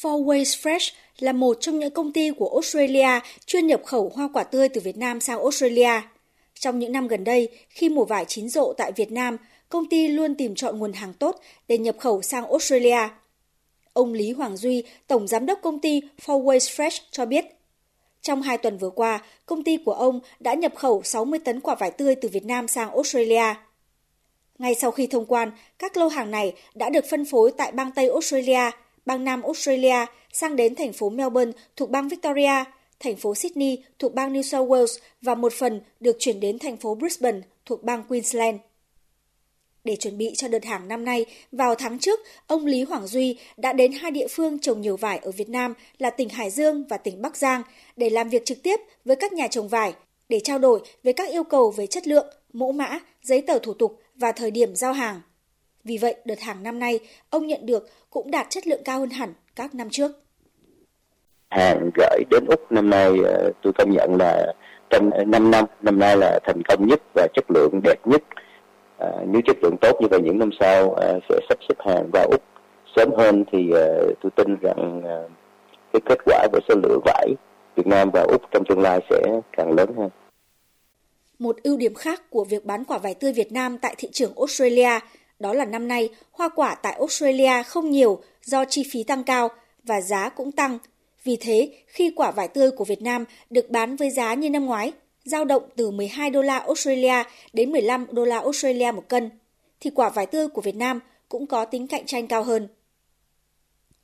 Four Ways Fresh là một trong những công ty của Australia chuyên nhập khẩu hoa quả tươi từ Việt Nam sang Australia. Trong những năm gần đây, khi mùa vải chín rộ tại Việt Nam, công ty luôn tìm chọn nguồn hàng tốt để nhập khẩu sang Australia. Ông Lý Hoàng Duy, Tổng Giám đốc công ty Four Ways Fresh cho biết, trong hai tuần vừa qua, công ty của ông đã nhập khẩu 60 tấn quả vải tươi từ Việt Nam sang Australia. Ngay sau khi thông quan, các lô hàng này đã được phân phối tại bang Tây Australia, bang Nam Australia sang đến thành phố Melbourne thuộc bang Victoria, thành phố Sydney thuộc bang New South Wales và một phần được chuyển đến thành phố Brisbane thuộc bang Queensland. Để chuẩn bị cho đợt hàng năm nay, vào tháng trước, ông Lý Hoàng Duy đã đến hai địa phương trồng nhiều vải ở Việt Nam là tỉnh Hải Dương và tỉnh Bắc Giang để làm việc trực tiếp với các nhà trồng vải, để trao đổi về các yêu cầu về chất lượng, mẫu mã, giấy tờ thủ tục và thời điểm giao hàng. Vì vậy, đợt hàng năm nay, ông nhận được cũng đạt chất lượng cao hơn hẳn các năm trước. Hàng gửi đến Úc năm nay ờ, tôi công nhận là trong 5 năm, năm nay là thành công nhất và chất lượng đẹp nhất. À, nếu chất lượng tốt như vậy những năm sau à, sẽ sắp xếp hàng vào Úc sớm hơn thì à, tôi tin rằng à, cái kết quả về số lượng vải Việt Nam và Úc trong tương lai sẽ càng lớn hơn. Một ưu điểm khác của việc bán quả vải tươi Việt Nam tại thị trường Australia đó là năm nay hoa quả tại Australia không nhiều do chi phí tăng cao và giá cũng tăng. Vì thế, khi quả vải tươi của Việt Nam được bán với giá như năm ngoái, giao động từ 12 đô la Australia đến 15 đô la Australia một cân, thì quả vải tươi của Việt Nam cũng có tính cạnh tranh cao hơn.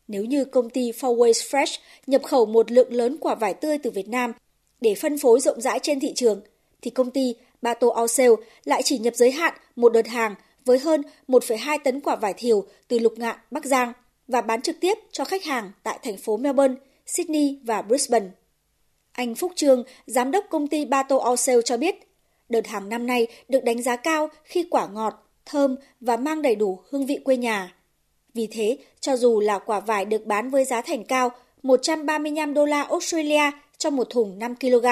Nếu như công ty Fourways Fresh nhập khẩu một lượng lớn quả vải tươi từ Việt Nam để phân phối rộng rãi trên thị trường, thì công ty Bato Ausel lại chỉ nhập giới hạn một đợt hàng với hơn 1,2 tấn quả vải thiều từ Lục Ngạn, Bắc Giang và bán trực tiếp cho khách hàng tại thành phố Melbourne, Sydney và Brisbane. Anh Phúc Trương, giám đốc công ty Bato Allsale cho biết, đợt hàng năm nay được đánh giá cao khi quả ngọt, thơm và mang đầy đủ hương vị quê nhà. Vì thế, cho dù là quả vải được bán với giá thành cao 135 đô la Australia cho một thùng 5 kg,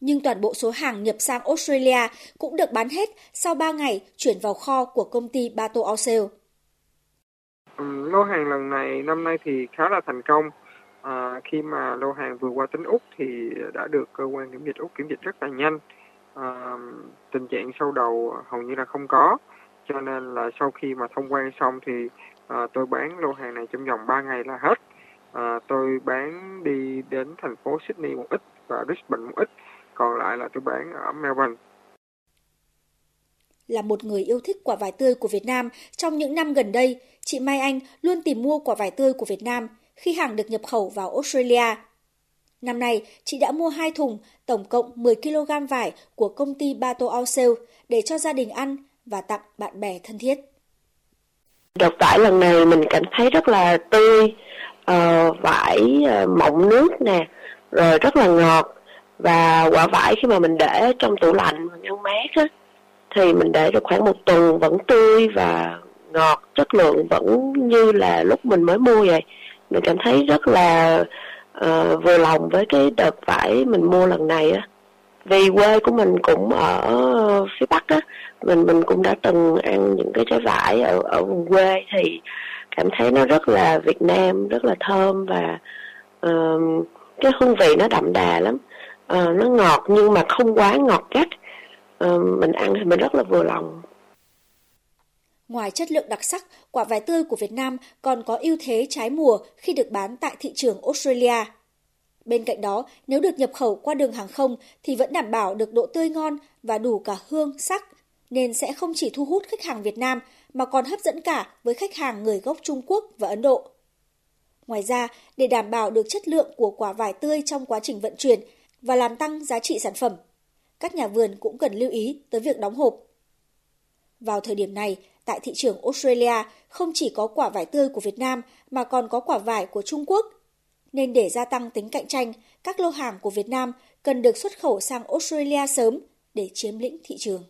nhưng toàn bộ số hàng nhập sang Australia cũng được bán hết sau 3 ngày chuyển vào kho của công ty Bato Ocel. lô hàng lần này năm nay thì khá là thành công. À, khi mà lô hàng vừa qua tính Úc thì đã được cơ quan kiểm dịch Úc kiểm dịch rất là nhanh. À, tình trạng sâu đầu hầu như là không có. Cho nên là sau khi mà thông quan xong thì à, tôi bán lô hàng này trong vòng 3 ngày là hết. À, tôi bán đi đến thành phố Sydney một ít và Brisbane một ít còn lại là tôi bán ở Melbourne. Là một người yêu thích quả vải tươi của Việt Nam, trong những năm gần đây, chị Mai Anh luôn tìm mua quả vải tươi của Việt Nam khi hàng được nhập khẩu vào Australia. Năm nay, chị đã mua 2 thùng, tổng cộng 10 kg vải của công ty Bato Ausale để cho gia đình ăn và tặng bạn bè thân thiết. Đợt vải lần này mình cảm thấy rất là tươi, uh, vải uh, mọng nước nè, rồi rất là ngọt và quả vải khi mà mình để trong tủ lạnh và ngăn mát á thì mình để được khoảng một tuần vẫn tươi và ngọt chất lượng vẫn như là lúc mình mới mua vậy. Mình cảm thấy rất là uh, vừa lòng với cái đợt vải mình mua lần này á. Vì quê của mình cũng ở phía bắc á mình mình cũng đã từng ăn những cái trái vải ở ở vùng quê thì cảm thấy nó rất là Việt Nam rất là thơm và uh, cái hương vị nó đậm đà lắm uh, nó ngọt nhưng mà không quá ngọt gắt uh, ờ, mình ăn thì mình rất là vừa lòng Ngoài chất lượng đặc sắc, quả vải tươi của Việt Nam còn có ưu thế trái mùa khi được bán tại thị trường Australia. Bên cạnh đó, nếu được nhập khẩu qua đường hàng không thì vẫn đảm bảo được độ tươi ngon và đủ cả hương, sắc, nên sẽ không chỉ thu hút khách hàng Việt Nam mà còn hấp dẫn cả với khách hàng người gốc Trung Quốc và Ấn Độ. Ngoài ra, để đảm bảo được chất lượng của quả vải tươi trong quá trình vận chuyển và làm tăng giá trị sản phẩm. Các nhà vườn cũng cần lưu ý tới việc đóng hộp. Vào thời điểm này, tại thị trường Australia không chỉ có quả vải tươi của Việt Nam mà còn có quả vải của Trung Quốc. Nên để gia tăng tính cạnh tranh, các lô hàng của Việt Nam cần được xuất khẩu sang Australia sớm để chiếm lĩnh thị trường.